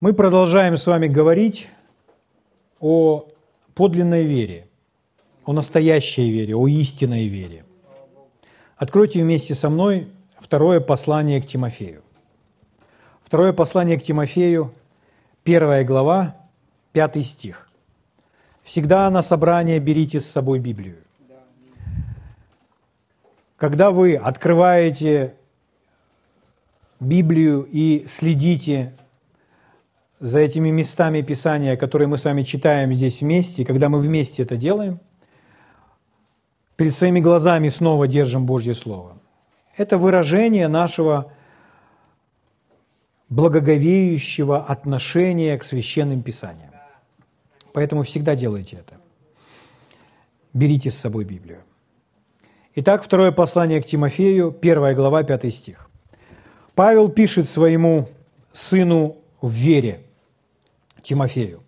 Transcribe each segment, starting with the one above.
Мы продолжаем с вами говорить о подлинной вере, о настоящей вере, о истинной вере. Откройте вместе со мной второе послание к Тимофею. Второе послание к Тимофею, первая глава, пятый стих. Всегда на собрание берите с собой Библию. Когда вы открываете Библию и следите за этими местами Писания, которые мы с вами читаем здесь вместе, когда мы вместе это делаем, перед своими глазами снова держим Божье Слово. Это выражение нашего благоговеющего отношения к священным Писаниям. Поэтому всегда делайте это. Берите с собой Библию. Итак, второе послание к Тимофею, первая глава, пятый стих. Павел пишет своему сыну в вере – Тимофею,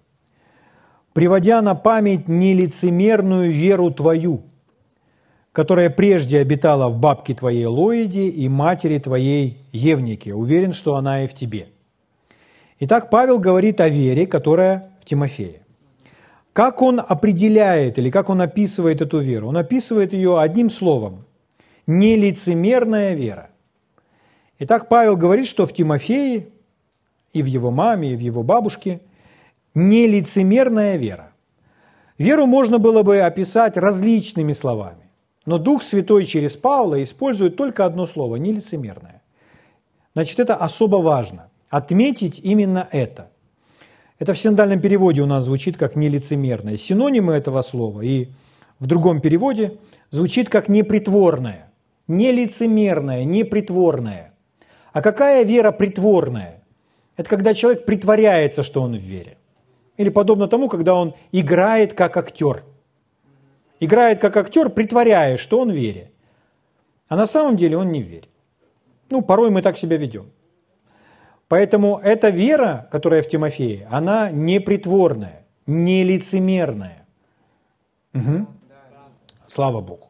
приводя на память нелицемерную веру твою, которая прежде обитала в бабке твоей Лоиде и матери твоей Евнике. Уверен, что она и в тебе. Итак, Павел говорит о вере, которая в Тимофее. Как он определяет или как он описывает эту веру? Он описывает ее одним словом – нелицемерная вера. Итак, Павел говорит, что в Тимофее и в его маме, и в его бабушке нелицемерная вера. Веру можно было бы описать различными словами, но Дух Святой через Павла использует только одно слово – нелицемерное. Значит, это особо важно – отметить именно это. Это в синодальном переводе у нас звучит как нелицемерное. Синонимы этого слова и в другом переводе звучит как непритворное. Нелицемерное, непритворное. А какая вера притворная? Это когда человек притворяется, что он в вере. Или подобно тому, когда он играет как актер. Играет как актер, притворяясь, что он верит. А на самом деле он не верит. Ну, порой мы так себя ведем. Поэтому эта вера, которая в Тимофее, она не притворная, не лицемерная. Угу. Слава Богу.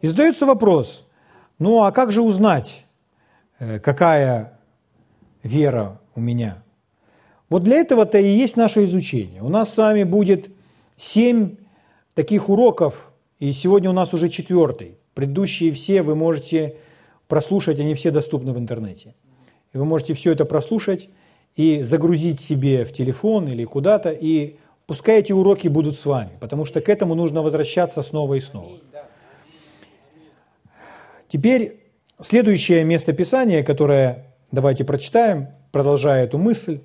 И задается вопрос, ну а как же узнать, э, какая вера у меня? Вот для этого-то и есть наше изучение. У нас с вами будет семь таких уроков, и сегодня у нас уже четвертый. Предыдущие все вы можете прослушать, они все доступны в интернете. И вы можете все это прослушать и загрузить себе в телефон или куда-то, и пускай эти уроки будут с вами, потому что к этому нужно возвращаться снова и снова. Теперь следующее место Писания, которое давайте прочитаем, продолжая эту мысль.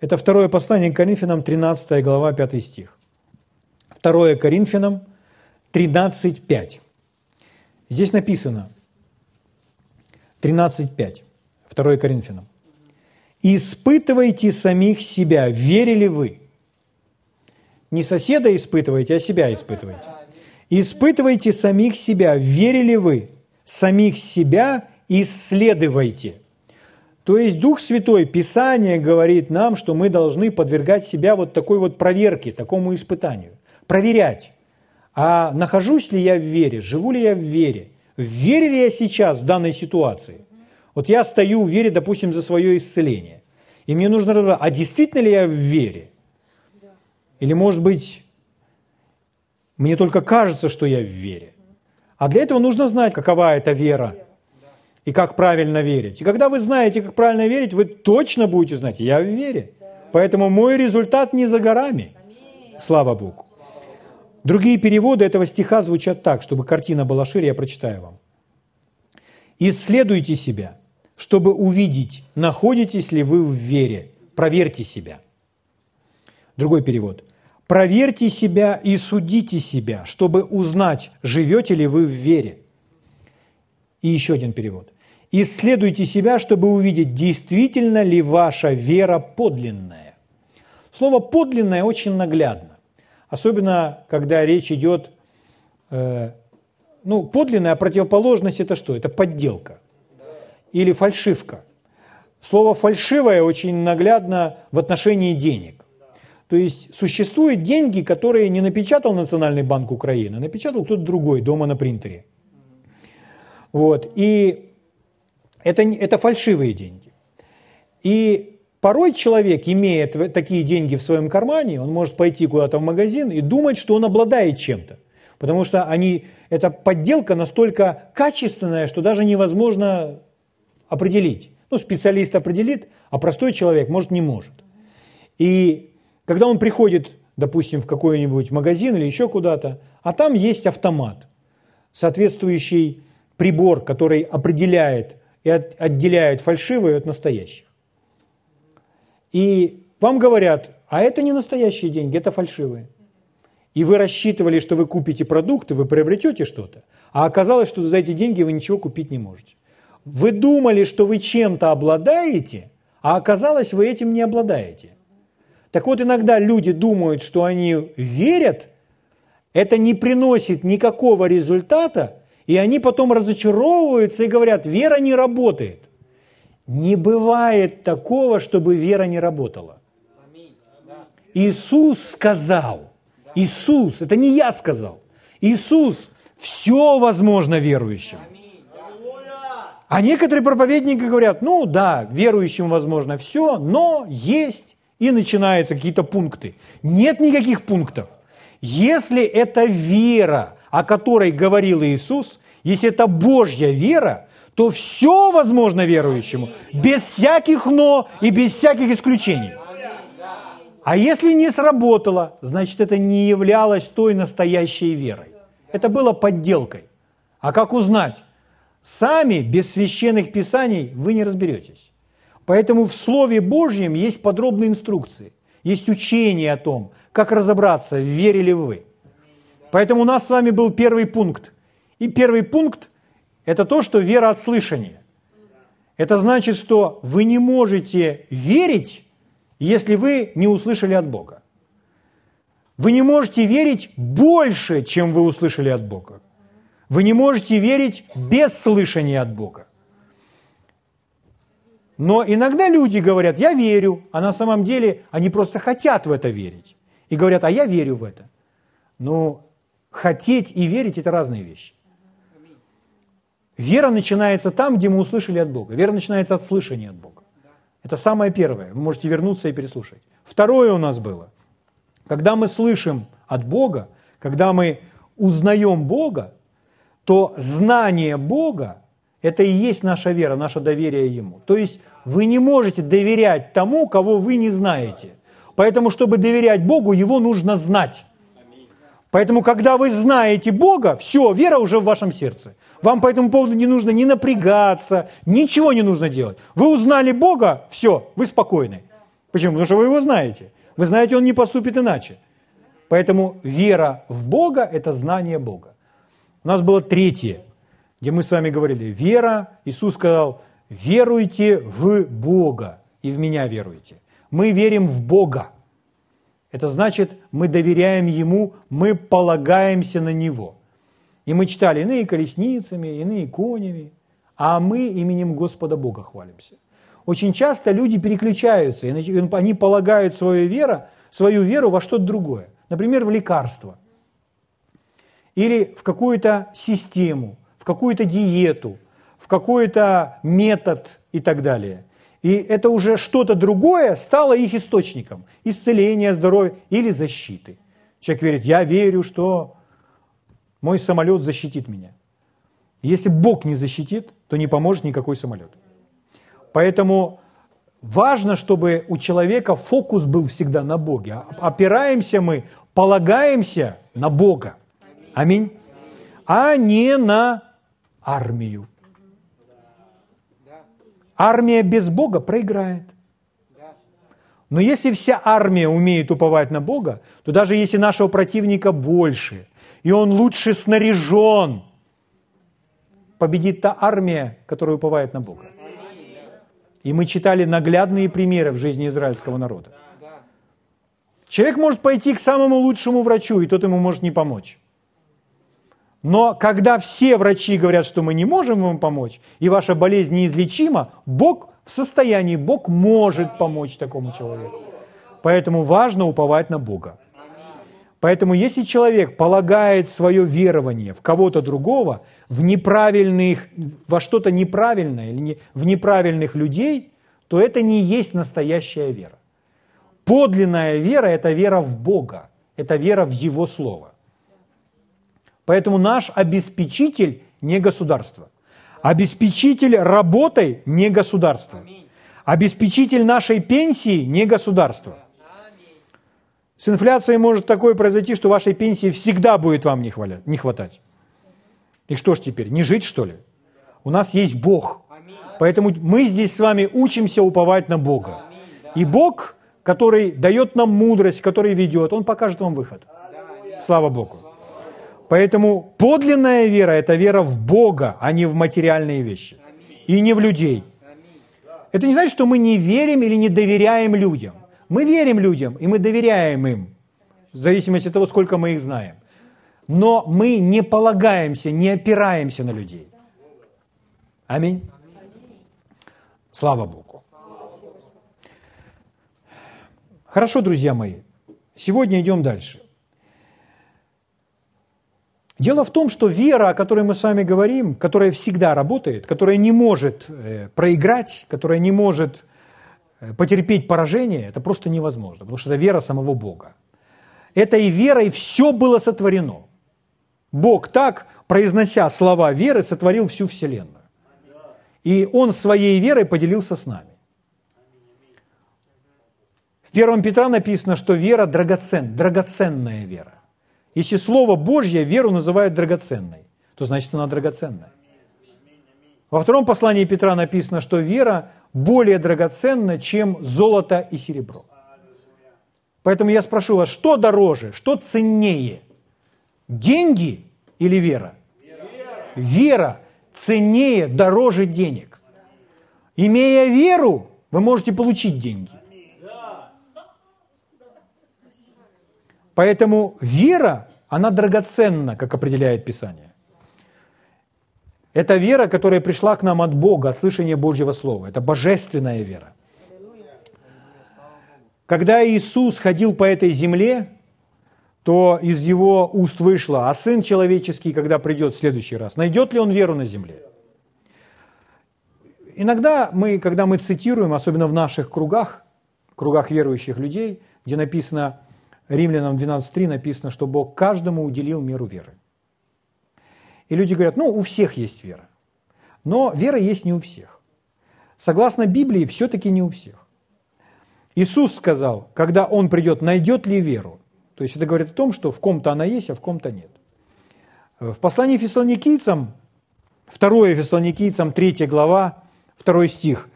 Это второе послание к Коринфянам, 13 глава, 5 стих. Второе Коринфянам 13.5. Здесь написано 13.5. Второе Коринфянам. «Испытывайте самих себя, верили вы». Не соседа испытывайте, а себя испытывайте. «Испытывайте самих себя, верили вы». Самих себя исследуйте – то есть Дух Святой, Писание говорит нам, что мы должны подвергать себя вот такой вот проверке, такому испытанию. Проверять, а нахожусь ли я в вере, живу ли я в вере, в вере ли я сейчас в данной ситуации. Вот я стою в вере, допустим, за свое исцеление. И мне нужно, а действительно ли я в вере? Или, может быть, мне только кажется, что я в вере. А для этого нужно знать, какова эта вера и как правильно верить. И когда вы знаете, как правильно верить, вы точно будете знать, я в вере. Поэтому мой результат не за горами. Слава Богу. Другие переводы этого стиха звучат так, чтобы картина была шире, я прочитаю вам. «Исследуйте себя, чтобы увидеть, находитесь ли вы в вере. Проверьте себя». Другой перевод. «Проверьте себя и судите себя, чтобы узнать, живете ли вы в вере». И еще один перевод. Исследуйте себя, чтобы увидеть, действительно ли ваша вера подлинная. Слово «подлинное» очень наглядно. Особенно, когда речь идет... Э, ну, подлинная противоположность – это что? Это подделка. Или фальшивка. Слово «фальшивое» очень наглядно в отношении денег. То есть существуют деньги, которые не напечатал Национальный банк Украины, напечатал кто-то другой дома на принтере. Вот. И это, это фальшивые деньги. И порой человек, имея такие деньги в своем кармане, он может пойти куда-то в магазин и думать, что он обладает чем-то. Потому что они, эта подделка настолько качественная, что даже невозможно определить. Ну, специалист определит, а простой человек, может, не может. И когда он приходит, допустим, в какой-нибудь магазин или еще куда-то, а там есть автомат, соответствующий прибор, который определяет и отделяет фальшивые от настоящих. И вам говорят, а это не настоящие деньги, это фальшивые. И вы рассчитывали, что вы купите продукты, вы приобретете что-то, а оказалось, что за эти деньги вы ничего купить не можете. Вы думали, что вы чем-то обладаете, а оказалось, вы этим не обладаете. Так вот, иногда люди думают, что они верят, это не приносит никакого результата, и они потом разочаровываются и говорят, вера не работает. Не бывает такого, чтобы вера не работала. Иисус сказал, Иисус, это не я сказал, Иисус, все возможно верующим. А некоторые проповедники говорят, ну да, верующим возможно все, но есть и начинаются какие-то пункты. Нет никаких пунктов. Если это вера, о которой говорил Иисус, если это Божья вера, то все возможно верующему, без всяких «но» и без всяких исключений. А если не сработало, значит, это не являлось той настоящей верой. Это было подделкой. А как узнать? Сами, без священных писаний, вы не разберетесь. Поэтому в Слове Божьем есть подробные инструкции, есть учение о том, как разобраться, верили вы. Поэтому у нас с вами был первый пункт. И первый пункт это то, что вера от слышания. Это значит, что вы не можете верить, если вы не услышали от Бога. Вы не можете верить больше, чем вы услышали от Бога. Вы не можете верить без слышания от Бога. Но иногда люди говорят, я верю, а на самом деле они просто хотят в это верить. И говорят, а я верю в это. Но хотеть и верить – это разные вещи. Вера начинается там, где мы услышали от Бога. Вера начинается от слышания от Бога. Это самое первое. Вы можете вернуться и переслушать. Второе у нас было. Когда мы слышим от Бога, когда мы узнаем Бога, то знание Бога – это и есть наша вера, наше доверие Ему. То есть вы не можете доверять тому, кого вы не знаете. Поэтому, чтобы доверять Богу, Его нужно знать. Поэтому, когда вы знаете Бога, все, вера уже в вашем сердце. Вам по этому поводу не нужно ни напрягаться, ничего не нужно делать. Вы узнали Бога, все, вы спокойны. Почему? Потому что вы его знаете. Вы знаете, он не поступит иначе. Поэтому вера в Бога – это знание Бога. У нас было третье, где мы с вами говорили, вера, Иисус сказал, веруйте в Бога и в меня веруйте. Мы верим в Бога. Это значит, мы доверяем Ему, мы полагаемся на Него. И мы читали иные колесницами, иные конями, а мы именем Господа Бога хвалимся. Очень часто люди переключаются, и они полагают свою веру, свою веру во что-то другое. Например, в лекарство. Или в какую-то систему, в какую-то диету, в какой-то метод и так далее. И это уже что-то другое стало их источником исцеления, здоровья или защиты. Человек верит, я верю, что мой самолет защитит меня. Если Бог не защитит, то не поможет никакой самолет. Поэтому важно, чтобы у человека фокус был всегда на Боге. Опираемся мы, полагаемся на Бога. Аминь. А не на армию. Армия без Бога проиграет. Но если вся армия умеет уповать на Бога, то даже если нашего противника больше, и он лучше снаряжен. Победит та армия, которая уповает на Бога. И мы читали наглядные примеры в жизни израильского народа. Человек может пойти к самому лучшему врачу, и тот ему может не помочь. Но когда все врачи говорят, что мы не можем вам помочь, и ваша болезнь неизлечима, Бог в состоянии, Бог может помочь такому человеку. Поэтому важно уповать на Бога. Поэтому если человек полагает свое верование в кого-то другого, в неправильных, во что-то неправильное или в неправильных людей, то это не есть настоящая вера. Подлинная вера – это вера в Бога, это вера в Его Слово. Поэтому наш обеспечитель не государство. Обеспечитель работой не государство. Обеспечитель нашей пенсии не государство. С инфляцией может такое произойти, что вашей пенсии всегда будет вам не хватать. И что ж теперь, не жить что ли? У нас есть Бог. Поэтому мы здесь с вами учимся уповать на Бога. И Бог, который дает нам мудрость, который ведет, Он покажет вам выход. Слава Богу. Поэтому подлинная вера – это вера в Бога, а не в материальные вещи. И не в людей. Это не значит, что мы не верим или не доверяем людям. Мы верим людям, и мы доверяем им, в зависимости от того, сколько мы их знаем. Но мы не полагаемся, не опираемся на людей. Аминь. Слава Богу. Хорошо, друзья мои. Сегодня идем дальше. Дело в том, что вера, о которой мы с вами говорим, которая всегда работает, которая не может э, проиграть, которая не может э, потерпеть поражение, это просто невозможно, потому что это вера самого Бога. Этой верой все было сотворено. Бог так, произнося слова веры, сотворил всю Вселенную. И Он своей верой поделился с нами. В первом Петра написано, что вера драгоцен, драгоценная вера. Если Слово Божье веру называют драгоценной, то значит она драгоценная. Во втором послании Петра написано, что вера более драгоценна, чем золото и серебро. Поэтому я спрошу вас, что дороже, что ценнее? Деньги или вера? Вера, вера ценнее, дороже денег. Имея веру, вы можете получить деньги. Поэтому вера, она драгоценна, как определяет Писание. Это вера, которая пришла к нам от Бога, от слышания Божьего Слова. Это божественная вера. Когда Иисус ходил по этой земле, то из его уст вышло, а Сын Человеческий, когда придет в следующий раз, найдет ли он веру на земле? Иногда мы, когда мы цитируем, особенно в наших кругах, кругах верующих людей, где написано Римлянам 12.3 написано, что Бог каждому уделил меру веры. И люди говорят, ну, у всех есть вера. Но вера есть не у всех. Согласно Библии, все-таки не у всех. Иисус сказал, когда Он придет, найдет ли веру? То есть это говорит о том, что в ком-то она есть, а в ком-то нет. В послании фессалоникийцам, 2 фессалоникийцам, 3 глава, 2 стих.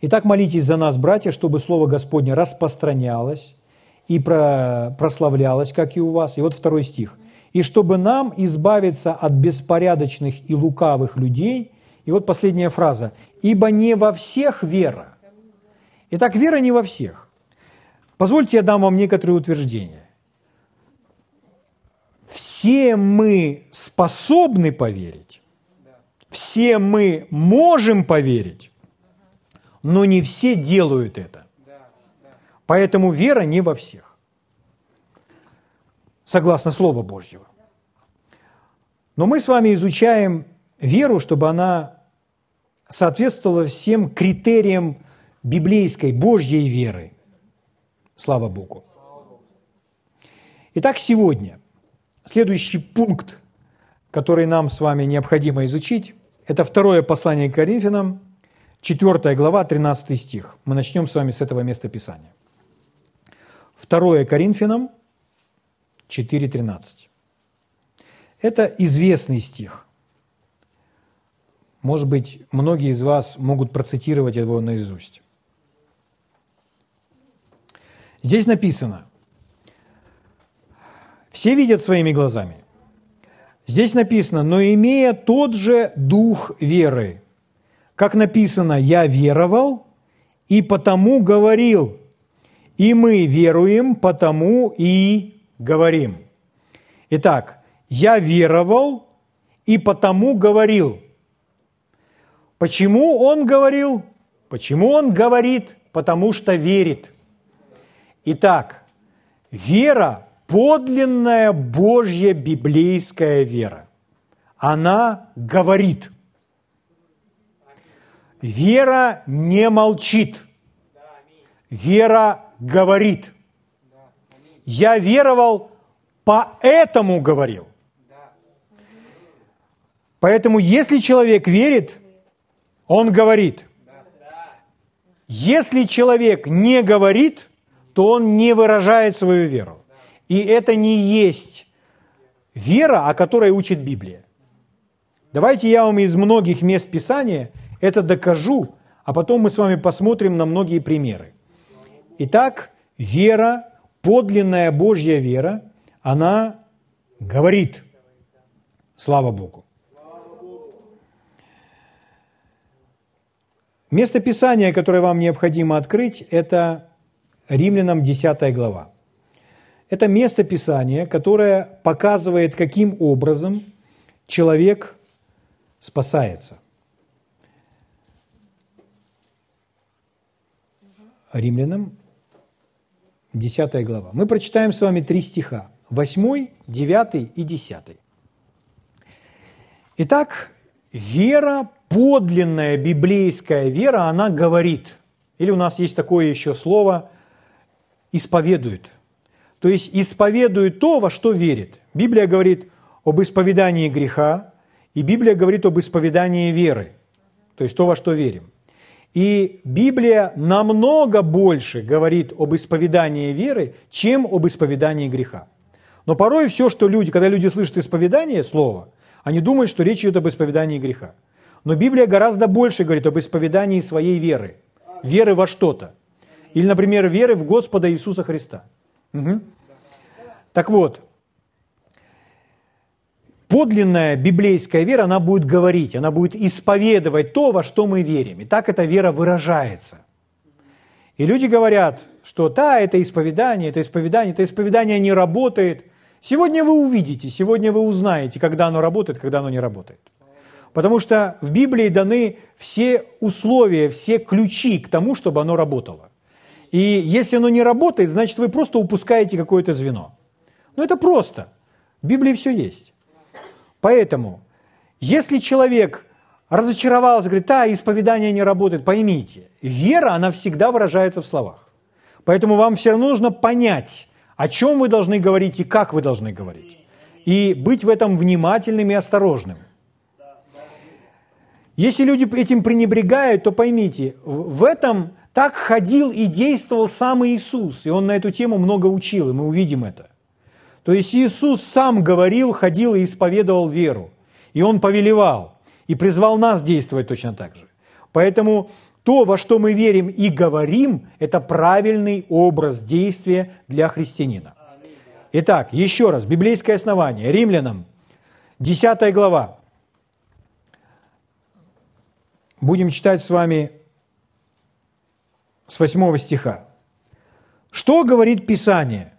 «Итак, молитесь за нас, братья, чтобы Слово Господне распространялось и прославлялось, как и у вас. И вот второй стих. «И чтобы нам избавиться от беспорядочных и лукавых людей». И вот последняя фраза. «Ибо не во всех вера». Итак, вера не во всех. Позвольте я дам вам некоторые утверждения. Все мы способны поверить, все мы можем поверить, но не все делают это. Поэтому вера не во всех. Согласно Слову Божьего. Но мы с вами изучаем веру, чтобы она соответствовала всем критериям библейской, Божьей веры. Слава Богу. Итак, сегодня следующий пункт, который нам с вами необходимо изучить, это второе послание к Коринфянам, 4 глава, 13 стих. Мы начнем с вами с этого места Писания. 2 Коринфянам 4.13. Это известный стих. Может быть, многие из вас могут процитировать его наизусть. Здесь написано, все видят своими глазами. Здесь написано, но имея тот же дух веры, как написано, я веровал и потому говорил, и мы веруем, потому и говорим. Итак, я веровал и потому говорил. Почему он говорил? Почему он говорит? Потому что верит. Итак, вера – подлинная Божья библейская вера. Она говорит. Вера не молчит. Вера говорит. Я веровал, поэтому говорил. Поэтому если человек верит, он говорит. Если человек не говорит, то он не выражает свою веру. И это не есть вера, о которой учит Библия. Давайте я вам из многих мест Писания это докажу, а потом мы с вами посмотрим на многие примеры. Итак, вера, подлинная Божья вера, она говорит. Слава Богу. Место Писания, которое вам необходимо открыть, это Римлянам 10 глава. Это место Писания, которое показывает, каким образом человек спасается. Римлянам 10 глава. Мы прочитаем с вами три стиха. 8, 9 и 10. Итак, вера подлинная библейская вера, она говорит, или у нас есть такое еще слово, исповедует. То есть исповедует то, во что верит. Библия говорит об исповедании греха, и Библия говорит об исповедании веры, то есть то, во что верим. И Библия намного больше говорит об исповедании веры, чем об исповедании греха. Но порой все, что люди, когда люди слышат исповедание слова, они думают, что речь идет об исповедании греха. Но Библия гораздо больше говорит об исповедании своей веры. Веры во что-то. Или, например, веры в Господа Иисуса Христа. Угу. Так вот, подлинная библейская вера, она будет говорить, она будет исповедовать то, во что мы верим. И так эта вера выражается. И люди говорят, что да, это исповедание, это исповедание, это исповедание не работает. Сегодня вы увидите, сегодня вы узнаете, когда оно работает, когда оно не работает. Потому что в Библии даны все условия, все ключи к тому, чтобы оно работало. И если оно не работает, значит, вы просто упускаете какое-то звено. Ну, это просто. В Библии все есть. Поэтому, если человек разочаровался, говорит, да, исповедание не работает, поймите, вера, она всегда выражается в словах. Поэтому вам все равно нужно понять, о чем вы должны говорить и как вы должны говорить. И быть в этом внимательным и осторожным. Если люди этим пренебрегают, то поймите, в этом так ходил и действовал сам Иисус, и Он на эту тему много учил, и мы увидим это. То есть Иисус сам говорил, ходил и исповедовал веру, и Он повелевал, и призвал нас действовать точно так же. Поэтому то, во что мы верим и говорим, это правильный образ действия для христианина. Итак, еще раз, библейское основание. Римлянам, 10 глава, Будем читать с вами с 8 стиха. Что говорит Писание?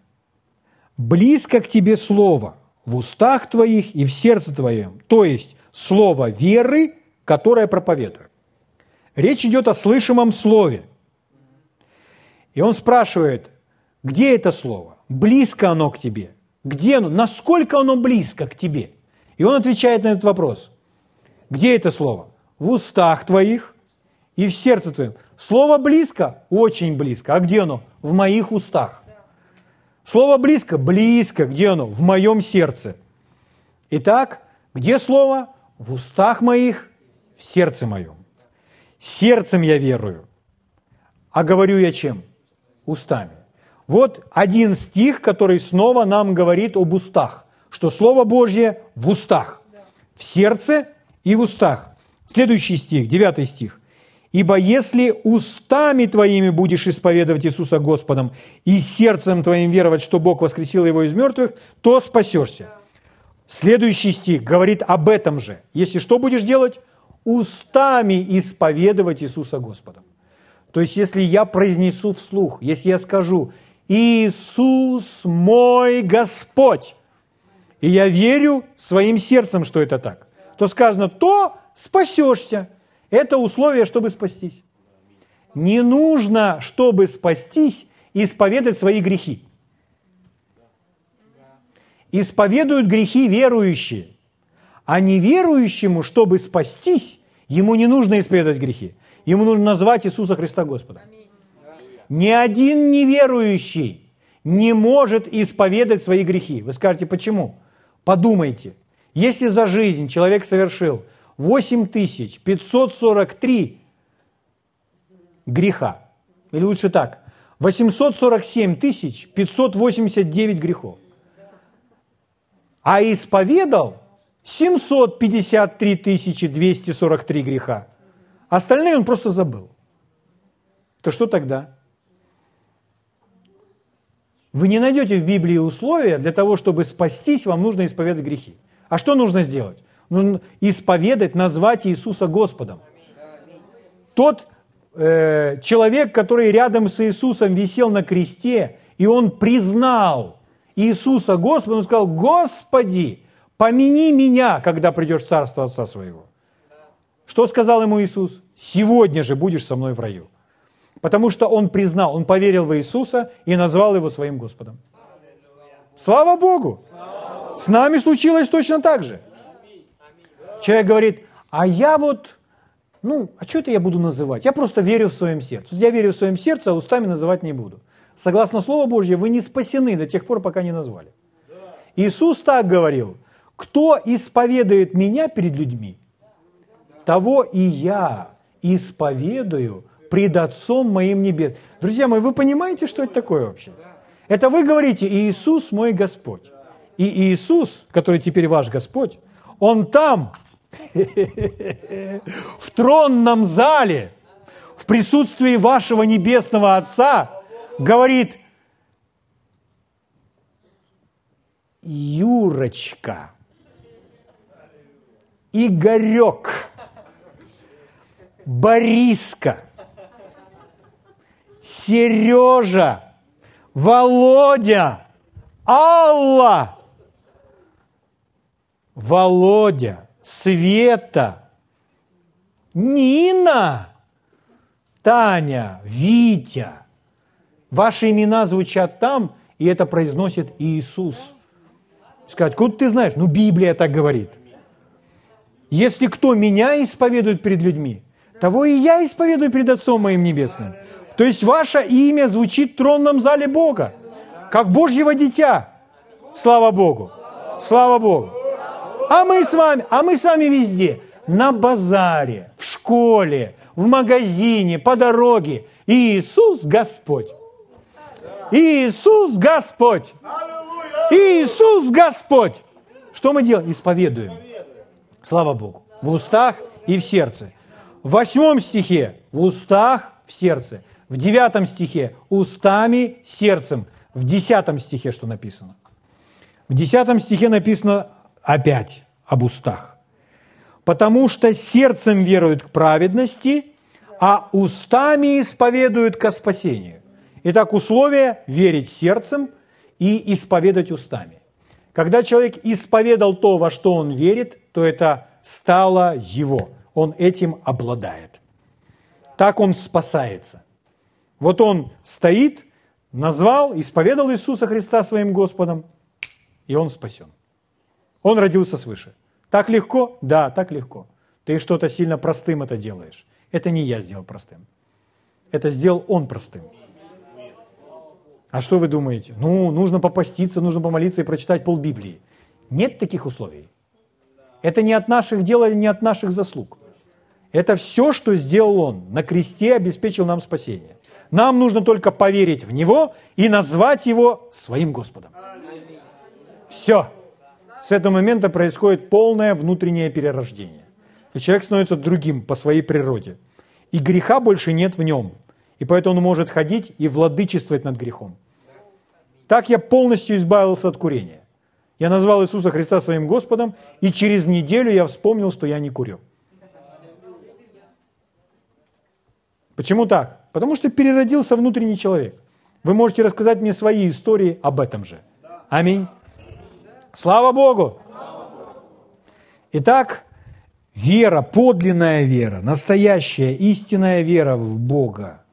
«Близко к тебе Слово в устах твоих и в сердце твоем». То есть Слово веры, которое проповедую. Речь идет о слышимом Слове. И он спрашивает, где это Слово? Близко оно к тебе? Где оно? Насколько оно близко к тебе? И он отвечает на этот вопрос. Где это Слово? в устах твоих и в сердце твоем. Слово близко, очень близко. А где оно? В моих устах. Слово близко, близко. Где оно? В моем сердце. Итак, где слово? В устах моих, в сердце моем. Сердцем я верую. А говорю я чем? Устами. Вот один стих, который снова нам говорит об устах, что Слово Божье в устах, в сердце и в устах. Следующий стих, 9 стих. «Ибо если устами твоими будешь исповедовать Иисуса Господом и сердцем твоим веровать, что Бог воскресил его из мертвых, то спасешься». Следующий стих говорит об этом же. Если что будешь делать? Устами исповедовать Иисуса Господом. То есть, если я произнесу вслух, если я скажу «Иисус мой Господь», и я верю своим сердцем, что это так, то сказано «то спасешься. Это условие, чтобы спастись. Не нужно, чтобы спастись, исповедать свои грехи. Исповедуют грехи верующие. А неверующему, чтобы спастись, ему не нужно исповедовать грехи. ему нужно назвать Иисуса Христа Господом. Ни один неверующий не может исповедать свои грехи. Вы скажете, почему? Подумайте. Если за жизнь человек совершил 8543 греха, или лучше так, 847 589 грехов, а исповедал 753 243 греха, остальные он просто забыл, то что тогда? Вы не найдете в Библии условия для того, чтобы спастись, вам нужно исповедать грехи. А что нужно сделать? Нужно исповедать, назвать Иисуса Господом. Тот э, человек, который рядом с Иисусом висел на кресте, и он признал Иисуса Господом, он сказал, Господи, помяни меня, когда придешь в царство Отца своего. Что сказал ему Иисус? Сегодня же будешь со мной в раю. Потому что он признал, он поверил в Иисуса и назвал его своим Господом. Слава Богу! С нами случилось точно так же. Человек говорит, а я вот, ну, а что это я буду называть? Я просто верю в своем сердце. Я верю в своем сердце, а устами называть не буду. Согласно Слову Божьему, вы не спасены до тех пор, пока не назвали. Иисус так говорил, кто исповедует меня перед людьми, того и я исповедую пред Отцом моим небес. Друзья мои, вы понимаете, что это такое вообще? Это вы говорите, Иисус мой Господь. И Иисус, который теперь ваш Господь, Он там, в тронном зале, в присутствии вашего небесного Отца, говорит, Юрочка, Игорек, Бориска, Сережа, Володя, Алла, Володя, Света, Нина, Таня, Витя. Ваши имена звучат там, и это произносит Иисус. Сказать, куда ты знаешь? Ну, Библия так говорит. Если кто меня исповедует перед людьми, того и я исповедую перед Отцом моим Небесным. То есть ваше имя звучит в тронном зале Бога, как Божьего дитя. Слава Богу! Слава Богу! А мы с вами, а мы с вами везде. На базаре, в школе, в магазине, по дороге. Иисус Господь. Иисус Господь. Иисус Господь. Что мы делаем? Исповедуем. Слава Богу. В устах и в сердце. В восьмом стихе в устах, в сердце. В девятом стихе устами, сердцем. В десятом стихе что написано? В десятом стихе написано опять об устах. Потому что сердцем веруют к праведности, а устами исповедуют ко спасению. Итак, условие – верить сердцем и исповедать устами. Когда человек исповедал то, во что он верит, то это стало его. Он этим обладает. Так он спасается. Вот он стоит, назвал, исповедал Иисуса Христа своим Господом, и он спасен. Он родился свыше. Так легко? Да, так легко. Ты что-то сильно простым это делаешь. Это не я сделал простым. Это сделал он простым. А что вы думаете? Ну, нужно попаститься, нужно помолиться и прочитать пол Библии. Нет таких условий. Это не от наших дел, не от наших заслуг. Это все, что сделал Он. На кресте обеспечил нам спасение. Нам нужно только поверить в Него и назвать Его своим Господом. Все. С этого момента происходит полное внутреннее перерождение. И человек становится другим по своей природе. И греха больше нет в нем. И поэтому он может ходить и владычествовать над грехом. Так я полностью избавился от курения. Я назвал Иисуса Христа своим Господом, и через неделю я вспомнил, что я не курю. Почему так? Потому что переродился внутренний человек. Вы можете рассказать мне свои истории об этом же. Аминь. Слава Богу! Итак, вера, подлинная вера, настоящая, истинная вера в Бога,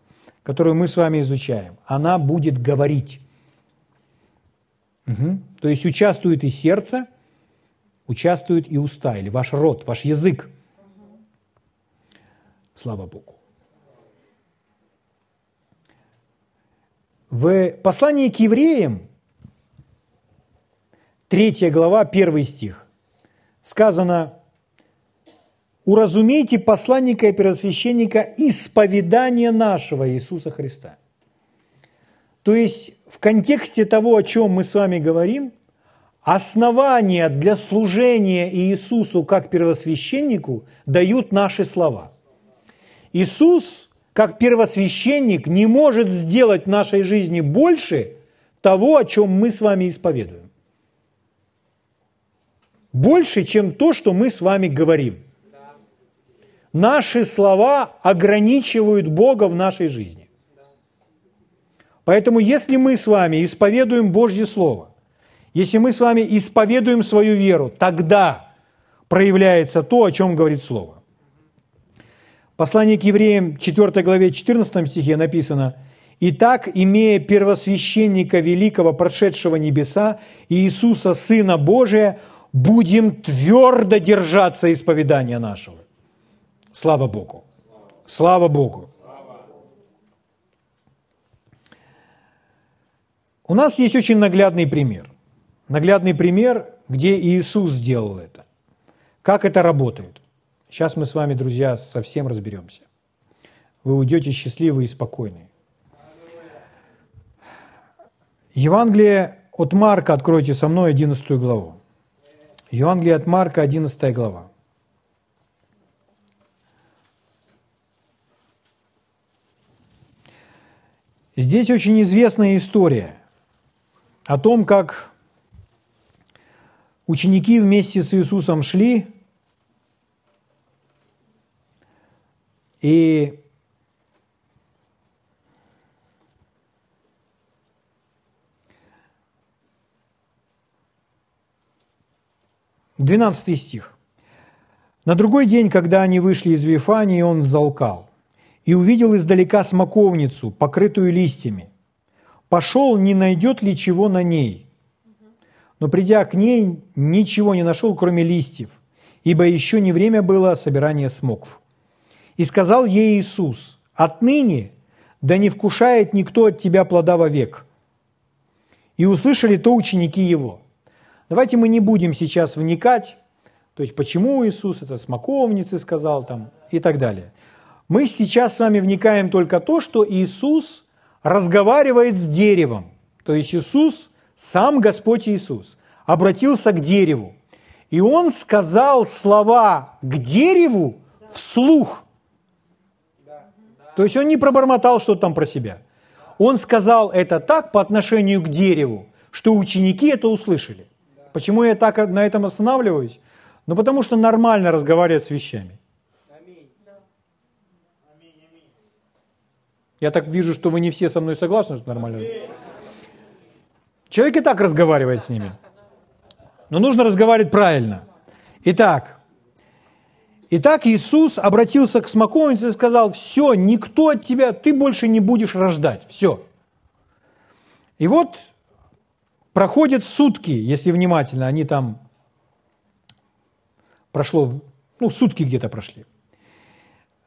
которую мы с вами изучаем, она будет говорить. Угу. То есть участвует и сердце, участвует и уста, или ваш рот, ваш язык. Слава Богу. В послании к евреям – 3 глава, 1 стих, сказано, «Уразумейте посланника и первосвященника исповедания нашего Иисуса Христа». То есть в контексте того, о чем мы с вами говорим, основания для служения Иисусу как первосвященнику дают наши слова. Иисус, как первосвященник, не может сделать в нашей жизни больше того, о чем мы с вами исповедуем. Больше, чем то, что мы с вами говорим. Наши слова ограничивают Бога в нашей жизни. Поэтому если мы с вами исповедуем Божье Слово, если мы с вами исповедуем свою веру, тогда проявляется то, о чем говорит Слово. Послание к евреям 4 главе 14 стихе написано «Итак, имея первосвященника великого, прошедшего небеса, Иисуса, Сына Божия, будем твердо держаться исповедания нашего». Слава Богу! Слава Богу! У нас есть очень наглядный пример. Наглядный пример, где Иисус сделал это. Как это работает? Сейчас мы с вами, друзья, совсем разберемся. Вы уйдете счастливые и спокойные. Евангелие от Марка, откройте со мной 11 главу. Евангелие от Марка, 11 глава. Здесь очень известная история – о том, как ученики вместе с Иисусом шли, и Двенадцатый стих. На другой день, когда они вышли из Вифании, он взалкал и увидел издалека смоковницу, покрытую листьями, пошел, не найдет ли чего на ней. Но придя к ней, ничего не нашел, кроме листьев, ибо еще не время было собирания смокв. И сказал ей Иисус, «Отныне да не вкушает никто от тебя плода вовек». И услышали то ученики его. Давайте мы не будем сейчас вникать, то есть почему Иисус это смоковницы сказал там и так далее. Мы сейчас с вами вникаем только то, что Иисус – разговаривает с деревом. То есть Иисус, сам Господь Иисус, обратился к дереву. И он сказал слова к дереву вслух. То есть он не пробормотал что-то там про себя. Он сказал это так по отношению к дереву, что ученики это услышали. Почему я так на этом останавливаюсь? Ну, потому что нормально разговаривать с вещами. Я так вижу, что вы не все со мной согласны, что нормально. Человек и так разговаривает с ними. Но нужно разговаривать правильно. Итак, Итак, Иисус обратился к смоковнице и сказал, все, никто от тебя, ты больше не будешь рождать, все. И вот проходят сутки, если внимательно, они там, прошло, ну, сутки где-то прошли.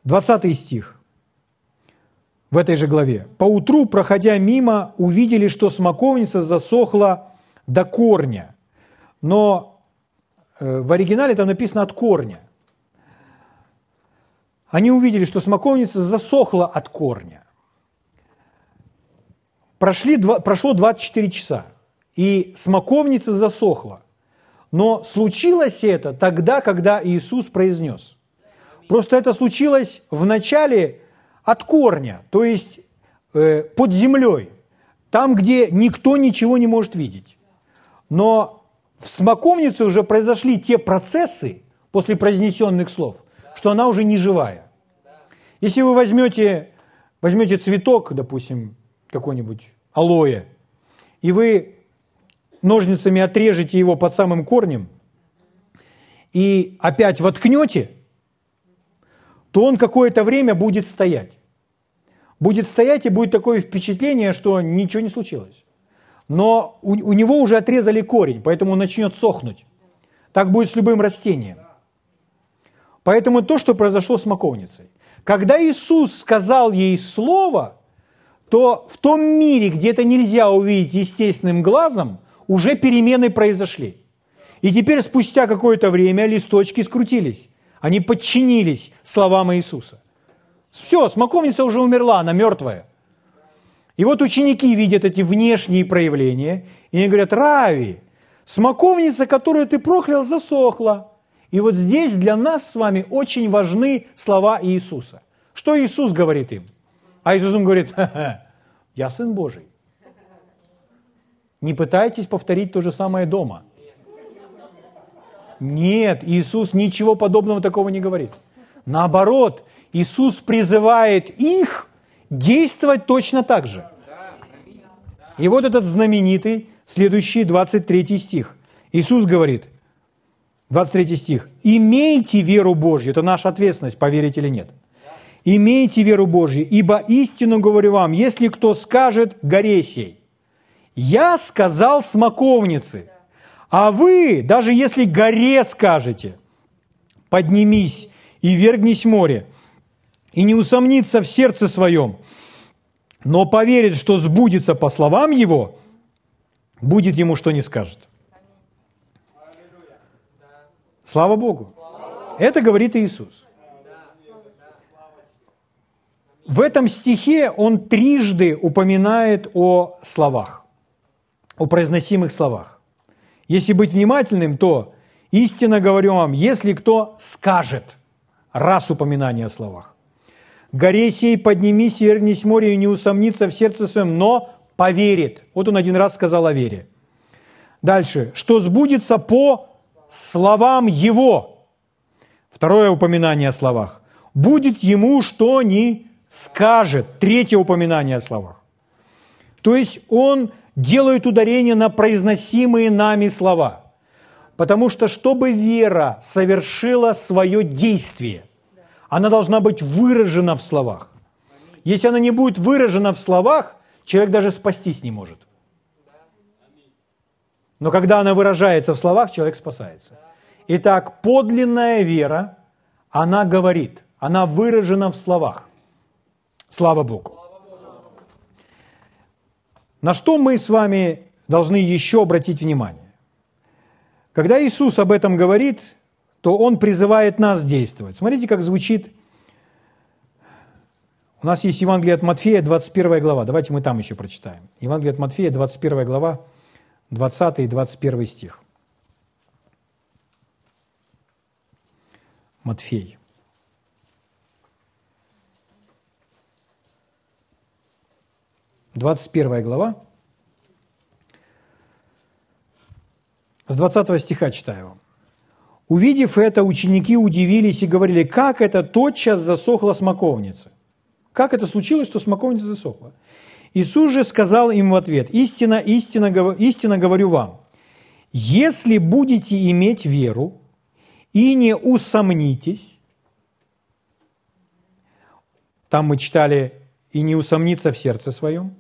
20 стих в этой же главе. «Поутру, проходя мимо, увидели, что смоковница засохла до корня». Но э, в оригинале там написано «от корня». Они увидели, что смоковница засохла от корня. Прошли, прошло 24 часа, и смоковница засохла. Но случилось это тогда, когда Иисус произнес. Просто это случилось в начале от корня, то есть э, под землей, там, где никто ничего не может видеть. Но в смоковнице уже произошли те процессы после произнесенных слов, что она уже не живая. Если вы возьмете, возьмете цветок, допустим, какой-нибудь алоэ, и вы ножницами отрежете его под самым корнем и опять воткнете, то он какое-то время будет стоять будет стоять и будет такое впечатление, что ничего не случилось. Но у, у него уже отрезали корень, поэтому он начнет сохнуть. Так будет с любым растением. Поэтому то, что произошло с маковницей. Когда Иисус сказал ей слово, то в том мире, где это нельзя увидеть естественным глазом, уже перемены произошли. И теперь спустя какое-то время листочки скрутились. Они подчинились словам Иисуса. Все, смоковница уже умерла, она мертвая. И вот ученики видят эти внешние проявления, и они говорят, Рави, смоковница, которую ты проклял, засохла. И вот здесь для нас с вами очень важны слова Иисуса. Что Иисус говорит им? А Иисус им говорит, Ха-ха, я Сын Божий. Не пытайтесь повторить то же самое дома. Нет, Иисус ничего подобного такого не говорит. Наоборот, Иисус призывает их действовать точно так же. И вот этот знаменитый, следующий 23 стих. Иисус говорит, 23 стих, «Имейте веру Божью». Это наша ответственность, поверить или нет. «Имейте веру Божью, ибо истину говорю вам, если кто скажет горе сей, я сказал смоковнице, а вы, даже если горе скажете, поднимись и вергнись море, и не усомнится в сердце своем, но поверит, что сбудется по словам его, будет ему что не скажет. Слава Богу. Это говорит Иисус. В этом стихе он трижды упоминает о словах, о произносимых словах. Если быть внимательным, то истинно говорю вам, если кто скажет раз упоминание о словах, горе сей поднимись и вернись море, и не усомнится в сердце своем, но поверит. Вот он один раз сказал о вере. Дальше. Что сбудется по словам его. Второе упоминание о словах. Будет ему, что не скажет. Третье упоминание о словах. То есть он делает ударение на произносимые нами слова. Потому что, чтобы вера совершила свое действие, она должна быть выражена в словах. Если она не будет выражена в словах, человек даже спастись не может. Но когда она выражается в словах, человек спасается. Итак, подлинная вера, она говорит, она выражена в словах. Слава Богу. На что мы с вами должны еще обратить внимание? Когда Иисус об этом говорит, то Он призывает нас действовать. Смотрите, как звучит. У нас есть Евангелие от Матфея, 21 глава. Давайте мы там еще прочитаем. Евангелие от Матфея, 21 глава, 20 и 21 стих. Матфей. Двадцать первая глава. С 20 стиха читаю вам. Увидев это, ученики удивились и говорили, как это тотчас засохла смоковница. Как это случилось, что смоковница засохла? Иисус же сказал им в ответ, истинно, истинно, истинно говорю вам, если будете иметь веру и не усомнитесь, там мы читали, и не усомниться в сердце своем,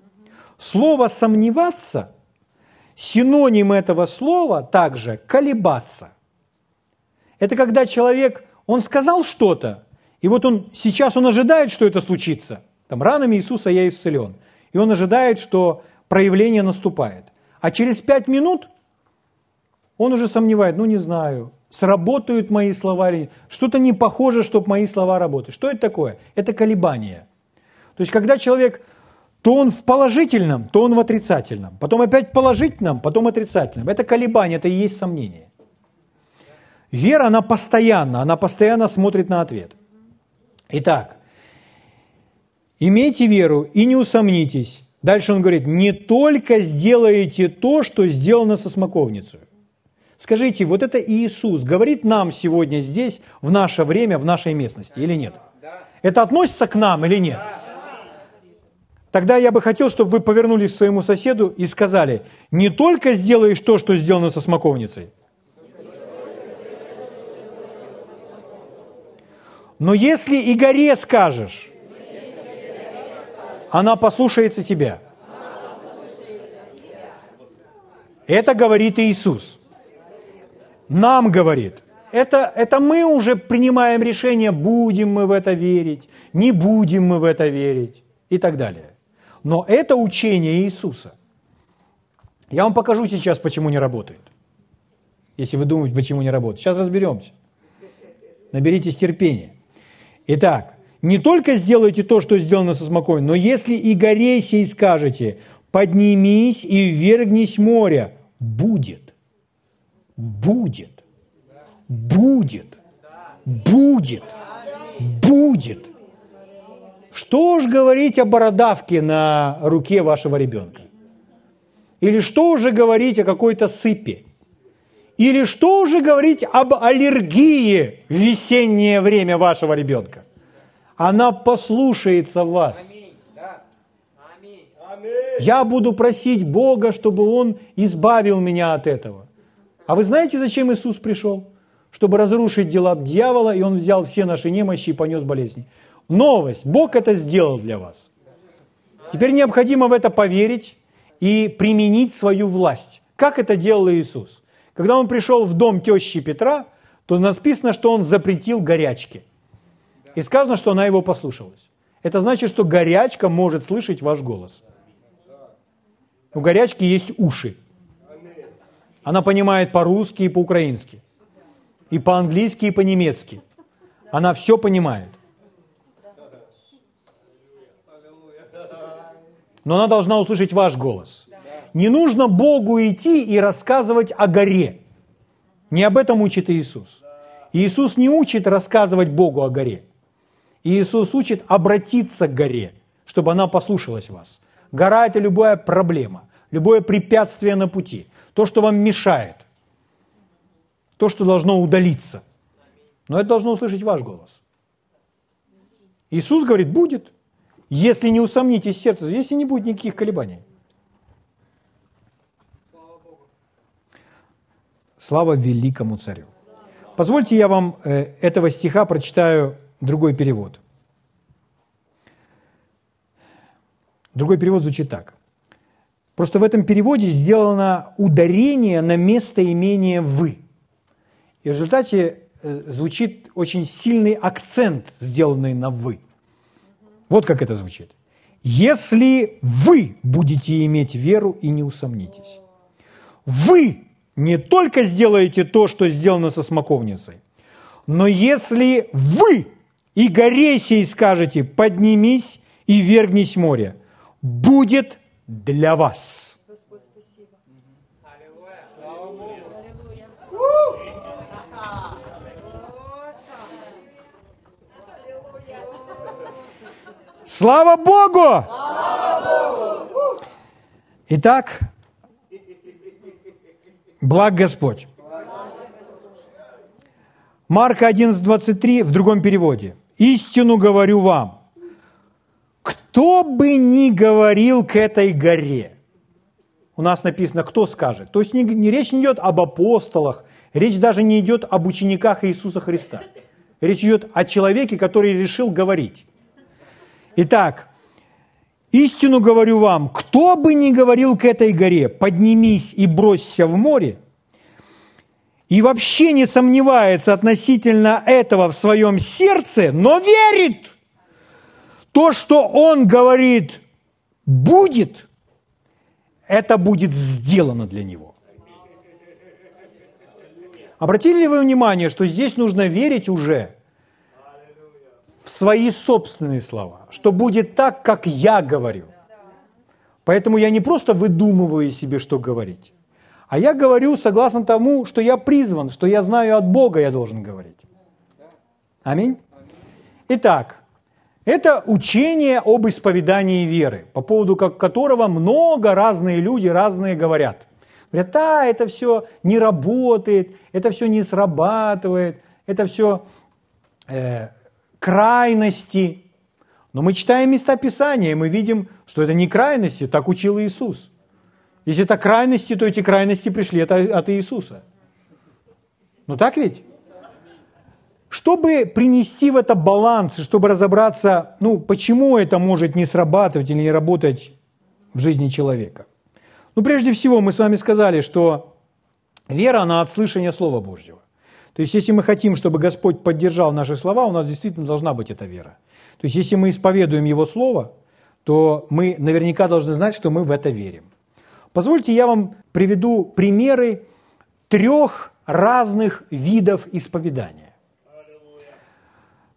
слово «сомневаться», синоним этого слова также «колебаться». Это когда человек, он сказал что-то, и вот он сейчас он ожидает, что это случится. Там ранами Иисуса я исцелен – и он ожидает, что проявление наступает. А через пять минут он уже сомневает, ну не знаю, сработают мои слова или что-то не похоже, чтобы мои слова работали. Что это такое? Это колебание. То есть, когда человек, то он в положительном, то он в отрицательном, потом опять положительном, потом отрицательном. Это колебание, это и есть сомнение. Вера, она постоянно, она постоянно смотрит на ответ. Итак, Имейте веру и не усомнитесь. Дальше он говорит, не только сделаете то, что сделано со смоковницей. Скажите, вот это Иисус говорит нам сегодня здесь, в наше время, в нашей местности или нет? Это относится к нам или нет? Тогда я бы хотел, чтобы вы повернулись к своему соседу и сказали, не только сделаешь то, что сделано со смоковницей, но если и горе скажешь, она послушается тебя. Это говорит Иисус. Нам говорит. Это, это мы уже принимаем решение, будем мы в это верить, не будем мы в это верить и так далее. Но это учение Иисуса. Я вам покажу сейчас, почему не работает. Если вы думаете, почему не работает. Сейчас разберемся. Наберитесь терпения. Итак, не только сделайте то, что сделано со смокой, но если и горе сей скажете, поднимись и ввергнись моря, будет. Будет. Будет. Будет. Будет. Что ж говорить о бородавке на руке вашего ребенка? Или что уже говорить о какой-то сыпе? Или что уже говорить об аллергии в весеннее время вашего ребенка? Она послушается вас. Я буду просить Бога, чтобы Он избавил меня от этого. А вы знаете, зачем Иисус пришел? Чтобы разрушить дела дьявола, и Он взял все наши немощи и понес болезни. Новость. Бог это сделал для вас. Теперь необходимо в это поверить и применить свою власть. Как это делал Иисус? Когда Он пришел в дом тещи Петра, то написано, что Он запретил горячки. И сказано, что она его послушалась. Это значит, что горячка может слышать ваш голос. У горячки есть уши. Она понимает по-русски и по-украински. И по-английски, и по-немецки. Она все понимает. Но она должна услышать ваш голос. Не нужно Богу идти и рассказывать о горе. Не об этом учит Иисус. Иисус не учит рассказывать Богу о горе. Иисус учит обратиться к горе, чтобы она послушалась вас. Гора – это любая проблема, любое препятствие на пути, то, что вам мешает, то, что должно удалиться. Но это должно услышать ваш голос. Иисус говорит, будет, если не усомнитесь сердце, если не будет никаких колебаний. Слава великому царю. Позвольте я вам э, этого стиха прочитаю другой перевод. Другой перевод звучит так. Просто в этом переводе сделано ударение на местоимение «вы». И в результате э, звучит очень сильный акцент, сделанный на «вы». Вот как это звучит. «Если вы будете иметь веру и не усомнитесь, вы не только сделаете то, что сделано со смоковницей, но если вы и горе сей скажете, поднимись и вергнись море, будет для вас. Слава Богу! Итак, благ Господь. Марка 11.23 в другом переводе – Истину говорю вам, кто бы ни говорил к этой горе, у нас написано, кто скажет. То есть не, не речь не идет об апостолах, речь даже не идет об учениках Иисуса Христа. Речь идет о человеке, который решил говорить. Итак, истину говорю вам, кто бы ни говорил к этой горе, поднимись и бросься в море, и вообще не сомневается относительно этого в своем сердце, но верит, то, что он говорит будет, это будет сделано для него. Обратили ли вы внимание, что здесь нужно верить уже в свои собственные слова, что будет так, как я говорю. Поэтому я не просто выдумываю себе, что говорить, а я говорю согласно тому, что я призван, что я знаю от Бога, я должен говорить. Аминь. Итак, это учение об исповедании веры, по поводу которого много разные люди разные говорят. Говорят, да, это все не работает, это все не срабатывает, это все э, крайности. Но мы читаем места Писания, и мы видим, что это не крайности, так учил Иисус. Если это крайности, то эти крайности пришли от, Иисуса. Ну так ведь? Чтобы принести в это баланс, чтобы разобраться, ну, почему это может не срабатывать или не работать в жизни человека. Ну, прежде всего, мы с вами сказали, что вера, она от слышания Слова Божьего. То есть, если мы хотим, чтобы Господь поддержал наши слова, у нас действительно должна быть эта вера. То есть, если мы исповедуем Его Слово – то мы наверняка должны знать, что мы в это верим. Позвольте я вам приведу примеры трех разных видов исповедания.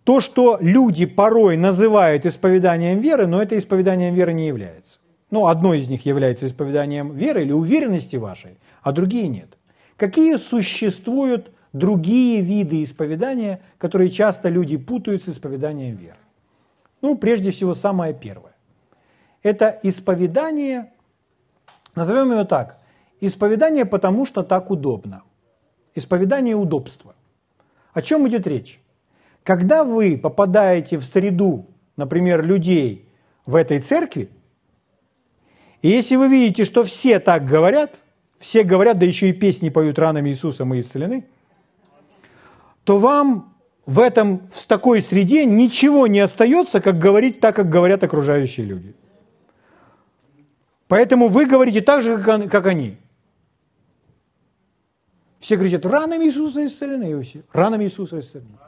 То, что люди порой называют исповеданием веры, но это исповеданием веры не является. Ну, одно из них является исповеданием веры или уверенности вашей, а другие нет. Какие существуют другие виды исповедания, которые часто люди путают с исповеданием веры? Ну, прежде всего, самое первое. Это исповедание, назовем его так, исповедание потому, что так удобно. Исповедание удобства. О чем идет речь? Когда вы попадаете в среду, например, людей в этой церкви, и если вы видите, что все так говорят, все говорят, да еще и песни поют ранами Иисуса мы исцелены, то вам в этом, в такой среде ничего не остается, как говорить так, как говорят окружающие люди. Поэтому вы говорите так же, как они. Все кричат, ранами Иисуса исцелены, и все. Ранами Иисуса исцелены.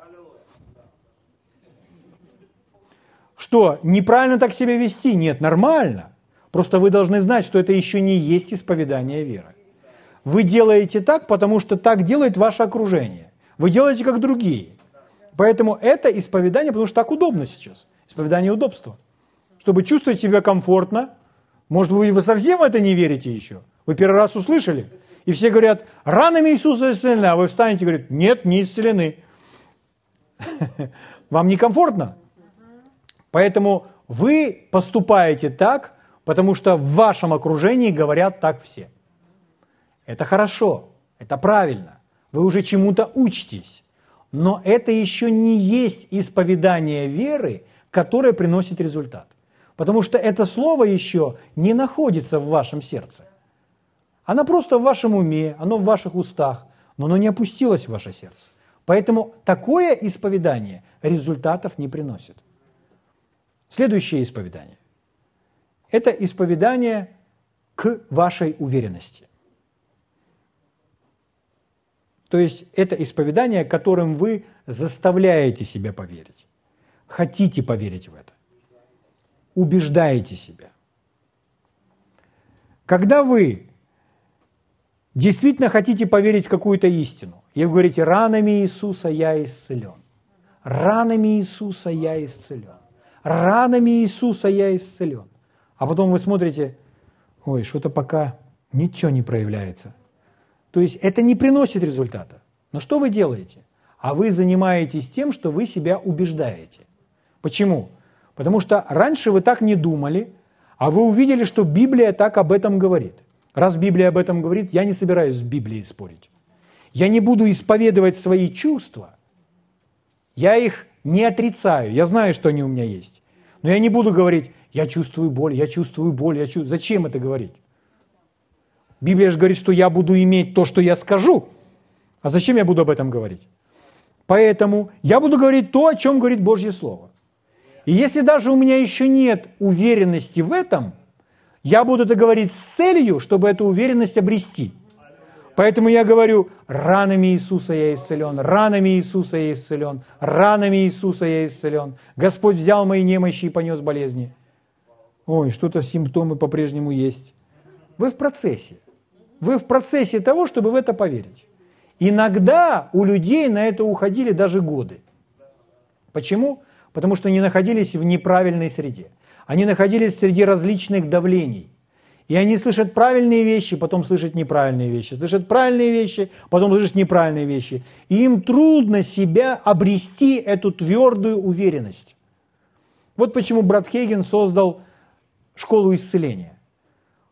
Что, неправильно так себя вести? Нет, нормально. Просто вы должны знать, что это еще не есть исповедание веры. Вы делаете так, потому что так делает ваше окружение. Вы делаете как другие. Поэтому это исповедание, потому что так удобно сейчас. Исповедание удобства. Чтобы чувствовать себя комфортно. Может быть, вы совсем в это не верите еще? Вы первый раз услышали? И все говорят, ранами Иисуса исцелены, а вы встанете и говорите, нет, не исцелены. Вам некомфортно? Поэтому вы поступаете так, потому что в вашем окружении говорят так все. Это хорошо, это правильно. Вы уже чему-то учитесь. Но это еще не есть исповедание веры, которое приносит результат. Потому что это слово еще не находится в вашем сердце. Оно просто в вашем уме, оно в ваших устах, но оно не опустилось в ваше сердце. Поэтому такое исповедание результатов не приносит. Следующее исповедание. Это исповедание к вашей уверенности. То есть это исповедание, которым вы заставляете себя поверить. Хотите поверить в это. Убеждаете себя. Когда вы действительно хотите поверить в какую-то истину, и вы говорите, ранами Иисуса я исцелен. Ранами Иисуса я исцелен. Ранами Иисуса я исцелен. А потом вы смотрите, ой, что-то пока ничего не проявляется. То есть это не приносит результата. Но что вы делаете? А вы занимаетесь тем, что вы себя убеждаете. Почему? Потому что раньше вы так не думали, а вы увидели, что Библия так об этом говорит. Раз Библия об этом говорит, я не собираюсь с Библией спорить. Я не буду исповедовать свои чувства. Я их не отрицаю. Я знаю, что они у меня есть. Но я не буду говорить, я чувствую боль, я чувствую боль, я чувствую... Зачем это говорить? Библия же говорит, что я буду иметь то, что я скажу. А зачем я буду об этом говорить? Поэтому я буду говорить то, о чем говорит Божье Слово. И если даже у меня еще нет уверенности в этом, я буду это говорить с целью, чтобы эту уверенность обрести. Поэтому я говорю, ранами Иисуса я исцелен, ранами Иисуса я исцелен, ранами Иисуса я исцелен. Господь взял мои немощи и понес болезни. Ой, что-то симптомы по-прежнему есть. Вы в процессе. Вы в процессе того, чтобы в это поверить. Иногда у людей на это уходили даже годы. Почему? Потому что они находились в неправильной среде. Они находились среди различных давлений. И они слышат правильные вещи, потом слышат неправильные вещи. Слышат правильные вещи, потом слышат неправильные вещи. И им трудно себя обрести эту твердую уверенность. Вот почему брат Хейген создал школу исцеления.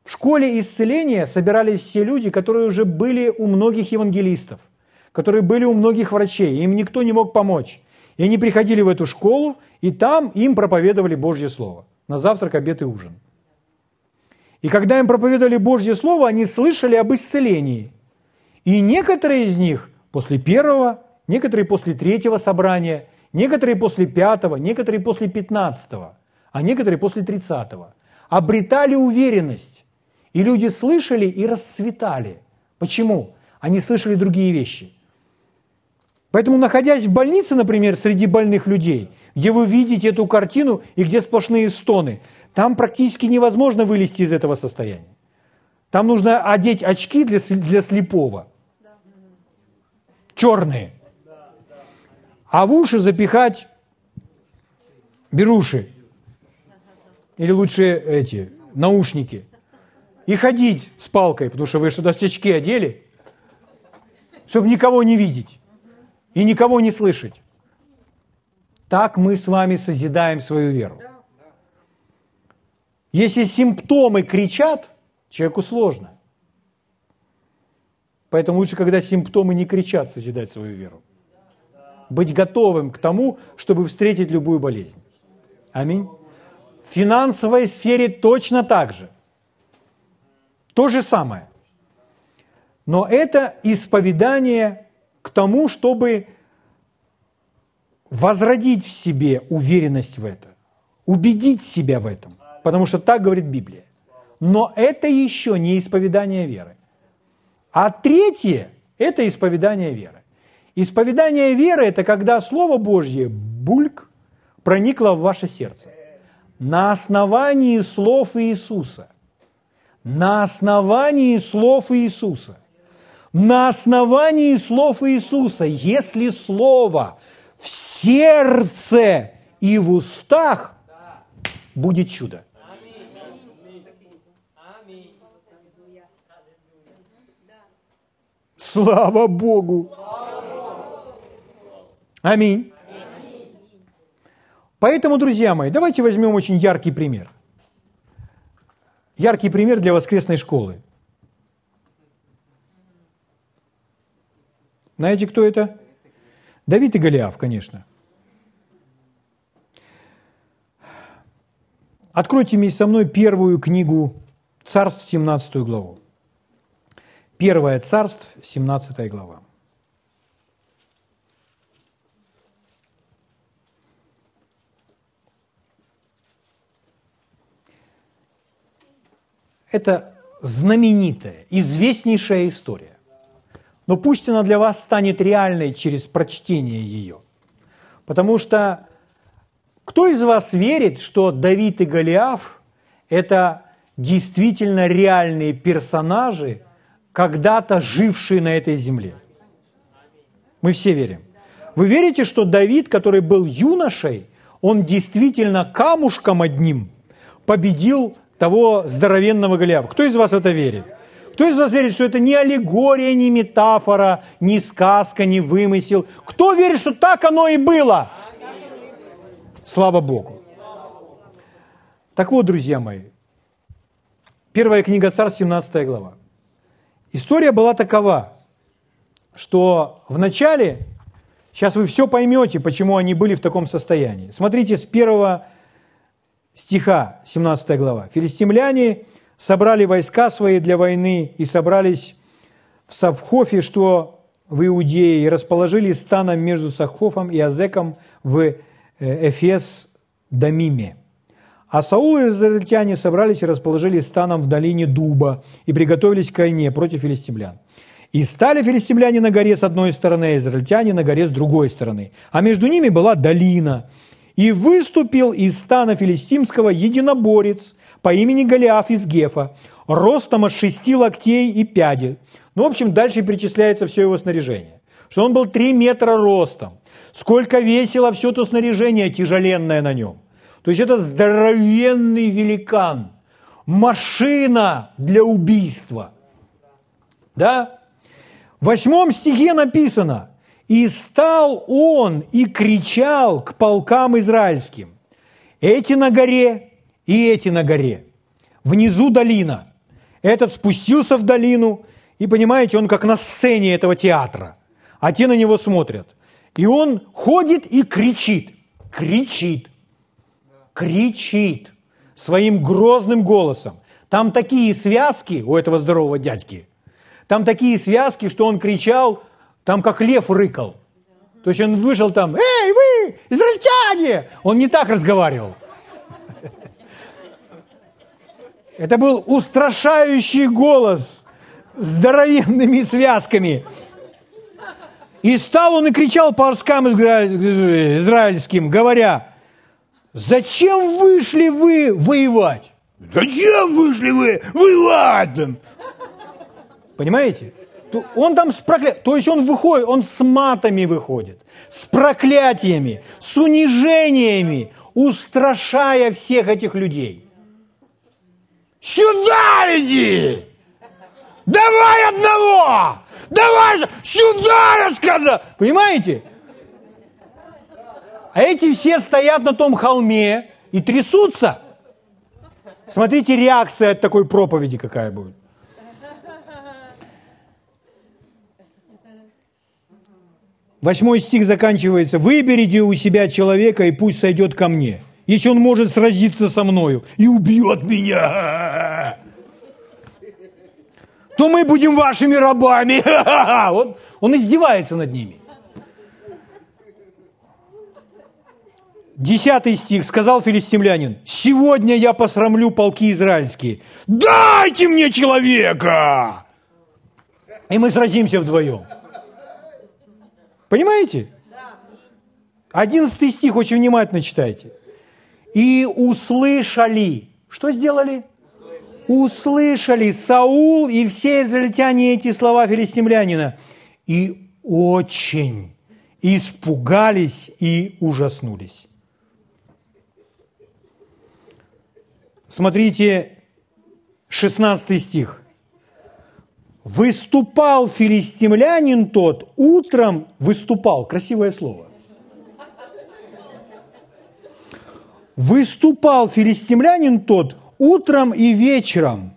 В школе исцеления собирались все люди, которые уже были у многих евангелистов, которые были у многих врачей, им никто не мог помочь. И они приходили в эту школу, и там им проповедовали Божье Слово на завтрак, обед и ужин. И когда им проповедовали Божье Слово, они слышали об исцелении. И некоторые из них после первого, некоторые после третьего собрания, некоторые после пятого, некоторые после пятнадцатого, а некоторые после тридцатого обретали уверенность. И люди слышали и расцветали. Почему? Они слышали другие вещи. Поэтому, находясь в больнице, например, среди больных людей, где вы видите эту картину и где сплошные стоны, там практически невозможно вылезти из этого состояния. Там нужно одеть очки для, для слепого. Черные. А в уши запихать беруши. Или лучше эти, наушники. И ходить с палкой, потому что вы что-то очки одели, чтобы никого не видеть и никого не слышать. Так мы с вами созидаем свою веру. Если симптомы кричат, человеку сложно. Поэтому лучше, когда симптомы не кричат, созидать свою веру. Быть готовым к тому, чтобы встретить любую болезнь. Аминь. В финансовой сфере точно так же. То же самое. Но это исповедание к тому, чтобы возродить в себе уверенность в это, убедить себя в этом, потому что так говорит Библия. Но это еще не исповедание веры. А третье – это исповедание веры. Исповедание веры – это когда Слово Божье, бульк, проникло в ваше сердце. На основании слов Иисуса. На основании слов Иисуса. На основании слов Иисуса. Если Слово в сердце и в устах, будет чудо. Слава Богу! Аминь. Поэтому, друзья мои, давайте возьмем очень яркий пример. Яркий пример для воскресной школы. Знаете, кто это? Давид и Голиаф, конечно. Откройте вместе со мной первую книгу Царств, 17 главу. Первое Царств, 17 глава. Это знаменитая, известнейшая история. Но пусть она для вас станет реальной через прочтение ее. Потому что кто из вас верит, что Давид и Голиаф – это действительно реальные персонажи, когда-то жившие на этой земле? Мы все верим. Вы верите, что Давид, который был юношей, он действительно камушком одним победил того здоровенного Голиафа? Кто из вас это верит? Кто из вас верит, что это не аллегория, не метафора, не сказка, не вымысел? Кто верит, что так оно и было? Слава Богу. Так вот, друзья мои, первая книга Царств, 17 глава. История была такова, что в начале, сейчас вы все поймете, почему они были в таком состоянии. Смотрите с первого стиха, 17 глава. Филистимляне собрали войска свои для войны и собрались в Савхофе, что в Иудее, и расположили станом между Савхофом и Азеком в э, Эфес-Дамиме. А Саул и израильтяне собрались и расположили станом в долине Дуба и приготовились к войне против филистимлян. И стали филистимляне на горе с одной стороны, а израильтяне на горе с другой стороны. А между ними была долина. И выступил из стана филистимского единоборец, по имени Голиаф из Гефа, ростом от шести локтей и пяди. Ну, в общем, дальше перечисляется все его снаряжение. Что он был три метра ростом. Сколько весило все то снаряжение тяжеленное на нем. То есть это здоровенный великан. Машина для убийства. Да? В восьмом стихе написано, «И стал он и кричал к полкам израильским, эти на горе, и эти на горе. Внизу долина. Этот спустился в долину, и, понимаете, он как на сцене этого театра. А те на него смотрят. И он ходит и кричит. Кричит. Кричит своим грозным голосом. Там такие связки у этого здорового дядьки. Там такие связки, что он кричал, там как лев рыкал. То есть он вышел там, эй, вы, израильтяне! Он не так разговаривал. Это был устрашающий голос с здоровенными связками. И стал он и кричал по арскам израильским, говоря, Зачем вышли вы воевать? Зачем вышли вы воевать? Понимаете? Он там с прокля... То есть он выходит, он с матами выходит, с проклятиями, с унижениями, устрашая всех этих людей. Сюда иди! Давай одного! Давай сюда, я сказал! Понимаете? А эти все стоят на том холме и трясутся. Смотрите, реакция от такой проповеди какая будет. Восьмой стих заканчивается. «Выберите у себя человека, и пусть сойдет ко мне, если он может сразиться со мною и убьет меня, то мы будем вашими рабами». Он, он издевается над ними. Десятый стих, сказал филистимлянин, «Сегодня я посрамлю полки израильские. Дайте мне человека!» И мы сразимся вдвоем. Понимаете? Одиннадцатый стих очень внимательно читайте. «И услышали». Что сделали? Услышали Саул и все израильтяне эти слова филистимлянина. И очень испугались и ужаснулись. Смотрите, 16 стих. Выступал филистимлянин тот, утром выступал, красивое слово. Выступал филистимлянин тот утром и вечером,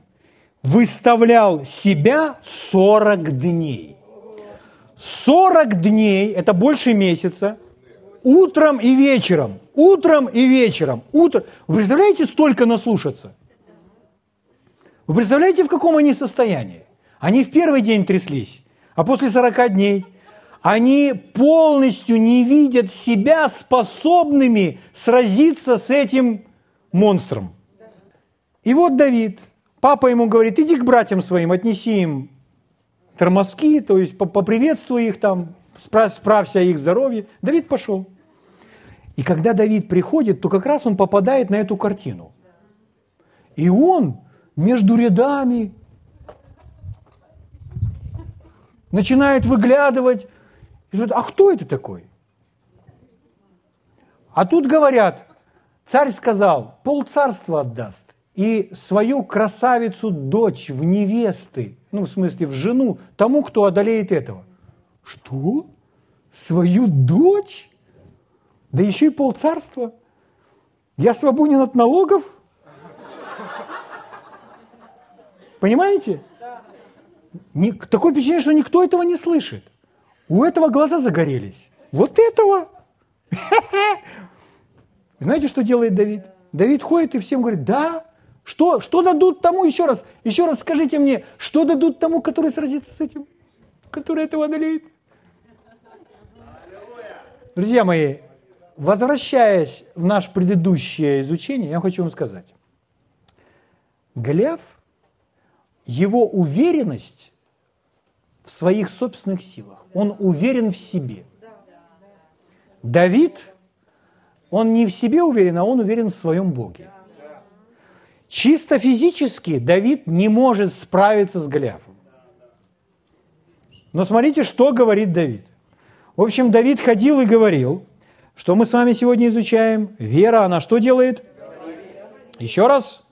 выставлял себя 40 дней. 40 дней, это больше месяца, утром и вечером, утром и вечером, утром. Вы представляете, столько наслушаться? Вы представляете, в каком они состоянии? Они в первый день тряслись, а после 40 дней они полностью не видят себя способными сразиться с этим монстром. И вот Давид, папа ему говорит, иди к братьям своим, отнеси им тормозки, то есть поприветствуй их там, справься о их здоровье. Давид пошел. И когда Давид приходит, то как раз он попадает на эту картину. И он между рядами начинает выглядывать. И говорит, а кто это такой? А тут говорят, царь сказал, пол царства отдаст и свою красавицу дочь в невесты, ну, в смысле, в жену, тому, кто одолеет этого. Что? Свою дочь? Да еще и пол царства? Я свободен от налогов? Понимаете? Такое впечатление, что никто этого не слышит. У этого глаза загорелись. Вот этого. Знаете, что делает Давид? Давид ходит и всем говорит, да, что, что дадут тому, еще раз, еще раз скажите мне, что дадут тому, который сразится с этим, который этого одолеет? Друзья мои, возвращаясь в наше предыдущее изучение, я хочу вам сказать. Голиаф – его уверенность в своих собственных силах. Он уверен в себе. Давид, он не в себе уверен, а он уверен в своем Боге. Чисто физически Давид не может справиться с Голиафом. Но смотрите, что говорит Давид. В общем, Давид ходил и говорил, что мы с вами сегодня изучаем. Вера, она что делает? Еще раз.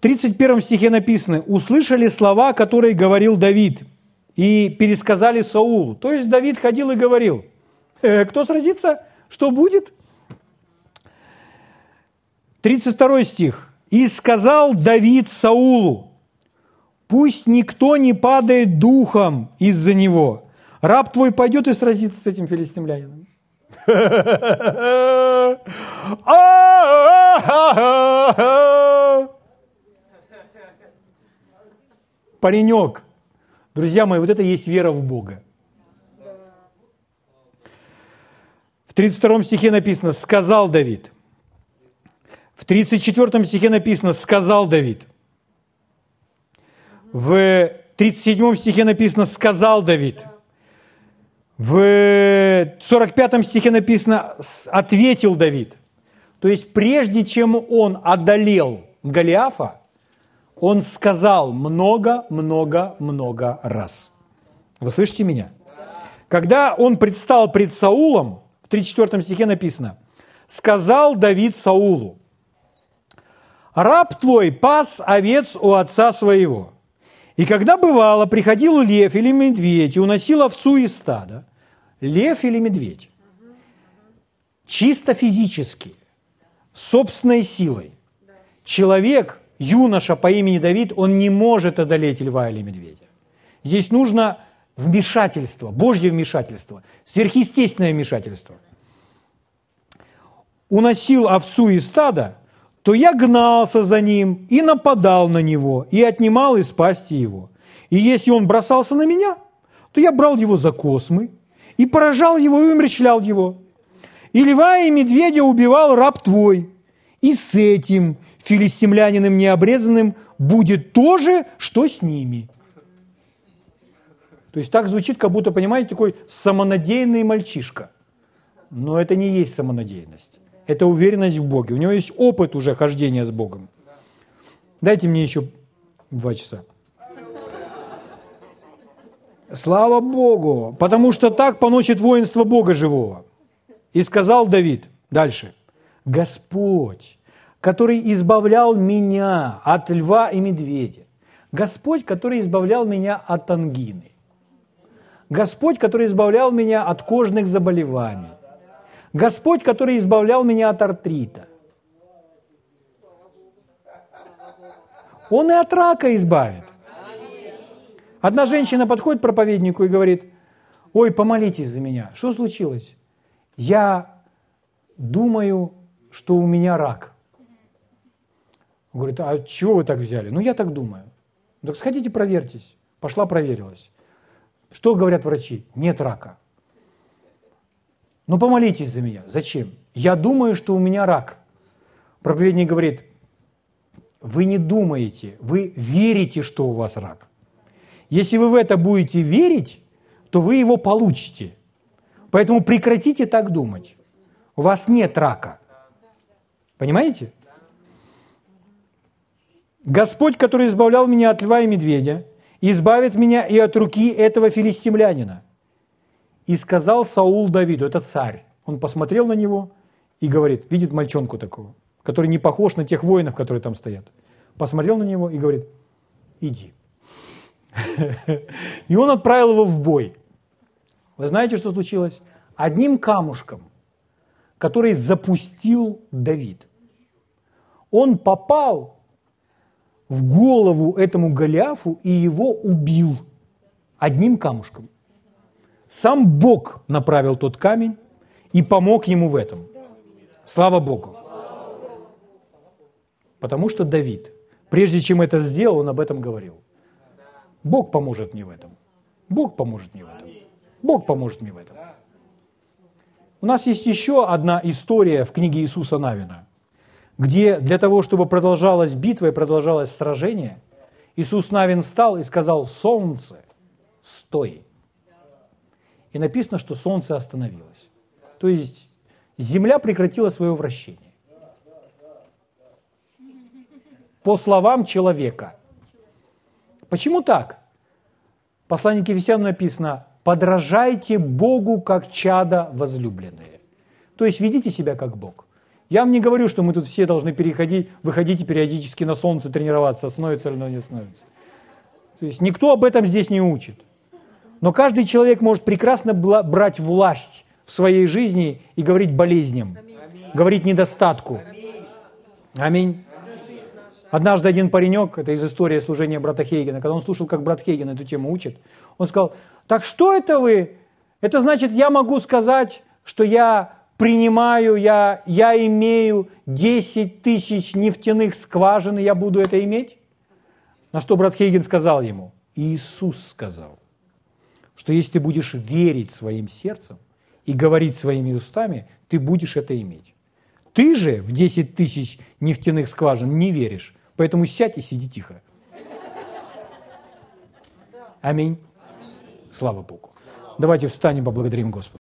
31 стихе написано, услышали слова, которые говорил Давид, и пересказали Саулу. То есть Давид ходил и говорил, э, кто сразится, что будет? 32 стих. «И сказал Давид Саулу, пусть никто не падает духом из-за него. Раб твой пойдет и сразится с этим филистимлянином». паренек. Друзья мои, вот это есть вера в Бога. В 32 стихе написано «сказал Давид». В 34 стихе написано «сказал Давид». В 37 стихе написано «сказал Давид». В 45 стихе написано «ответил Давид». То есть прежде чем он одолел Голиафа, он сказал много-много-много раз. Вы слышите меня? Когда он предстал пред Саулом, в 34 стихе написано, «Сказал Давид Саулу, раб твой пас овец у отца своего. И когда бывало, приходил лев или медведь и уносил овцу из стада, лев или медведь, чисто физически, собственной силой, человек, юноша по имени Давид, он не может одолеть льва или медведя. Здесь нужно вмешательство, Божье вмешательство, сверхъестественное вмешательство. Уносил овцу из стада, то я гнался за ним и нападал на него, и отнимал из пасти его. И если он бросался на меня, то я брал его за космы, и поражал его, и умерщвлял его. И льва и медведя убивал раб твой, и с этим филистимлянином необрезанным будет то же, что с ними. То есть так звучит, как будто, понимаете, такой самонадеянный мальчишка. Но это не есть самонадеянность это уверенность в Боге. У него есть опыт уже хождения с Богом. Дайте мне еще два часа. Слава Богу, потому что так поносит воинство Бога живого. И сказал Давид, дальше, Господь, который избавлял меня от льва и медведя, Господь, который избавлял меня от ангины, Господь, который избавлял меня от кожных заболеваний, Господь, который избавлял меня от артрита. Он и от рака избавит. Одна женщина подходит к проповеднику и говорит, ой, помолитесь за меня. Что случилось? Я думаю, что у меня рак. Говорит, а чего вы так взяли? Ну, я так думаю. Так сходите, проверьтесь. Пошла, проверилась. Что говорят врачи? Нет рака. Ну помолитесь за меня. Зачем? Я думаю, что у меня рак. Проповедник говорит, вы не думаете, вы верите, что у вас рак. Если вы в это будете верить, то вы его получите. Поэтому прекратите так думать. У вас нет рака. Понимаете? Господь, который избавлял меня от льва и медведя, избавит меня и от руки этого филистимлянина – и сказал Саул Давиду, это царь, он посмотрел на него и говорит, видит мальчонку такого, который не похож на тех воинов, которые там стоят. Посмотрел на него и говорит, иди. И он отправил его в бой. Вы знаете, что случилось? Одним камушком, который запустил Давид, он попал в голову этому Голиафу и его убил одним камушком – сам Бог направил тот камень и помог ему в этом. Слава Богу. Потому что Давид, прежде чем это сделал, он об этом говорил. Бог поможет мне в этом. Бог поможет мне в этом. Бог поможет мне в этом. У нас есть еще одна история в книге Иисуса Навина, где для того, чтобы продолжалась битва и продолжалось сражение, Иисус Навин встал и сказал, солнце, стой. И написано, что Солнце остановилось. То есть Земля прекратила свое вращение. По словам человека. Почему так? В послании к Ефесянам написано, подражайте Богу, как чада возлюбленные. То есть ведите себя как Бог. Я вам не говорю, что мы тут все должны переходить, выходить и периодически на солнце тренироваться, становится или не становится. То есть никто об этом здесь не учит. Но каждый человек может прекрасно брать власть в своей жизни и говорить болезням, Аминь. говорить недостатку. Аминь. Однажды один паренек, это из истории служения брата Хейгена, когда он слушал, как брат Хейген эту тему учит, он сказал, так что это вы? Это значит, я могу сказать, что я принимаю, я, я имею 10 тысяч нефтяных скважин, и я буду это иметь? На что брат Хейген сказал ему, Иисус сказал, что если ты будешь верить своим сердцем и говорить своими устами, ты будешь это иметь. Ты же в 10 тысяч нефтяных скважин не веришь, поэтому сядь и сиди тихо. Аминь. Слава Богу. Давайте встанем, поблагодарим Господа.